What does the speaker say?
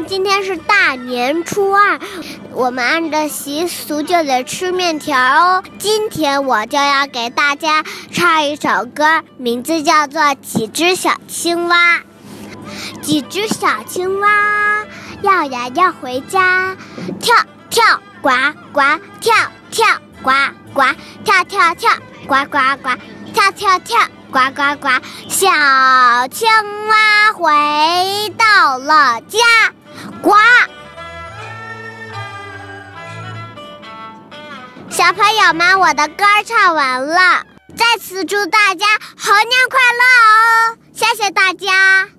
今天是大年初二，我们按照习俗就得吃面条哦。今天我就要给大家唱一首歌，名字叫做《几只小青蛙》。几只小青蛙要呀要回家，跳跳呱呱跳跳呱呱跳跳跳呱呱呱跳跳跳呱呱呱。小青蛙回到了家，呱。小朋友们，我的歌唱完了，再次祝大家猴年快乐哦！谢谢大家。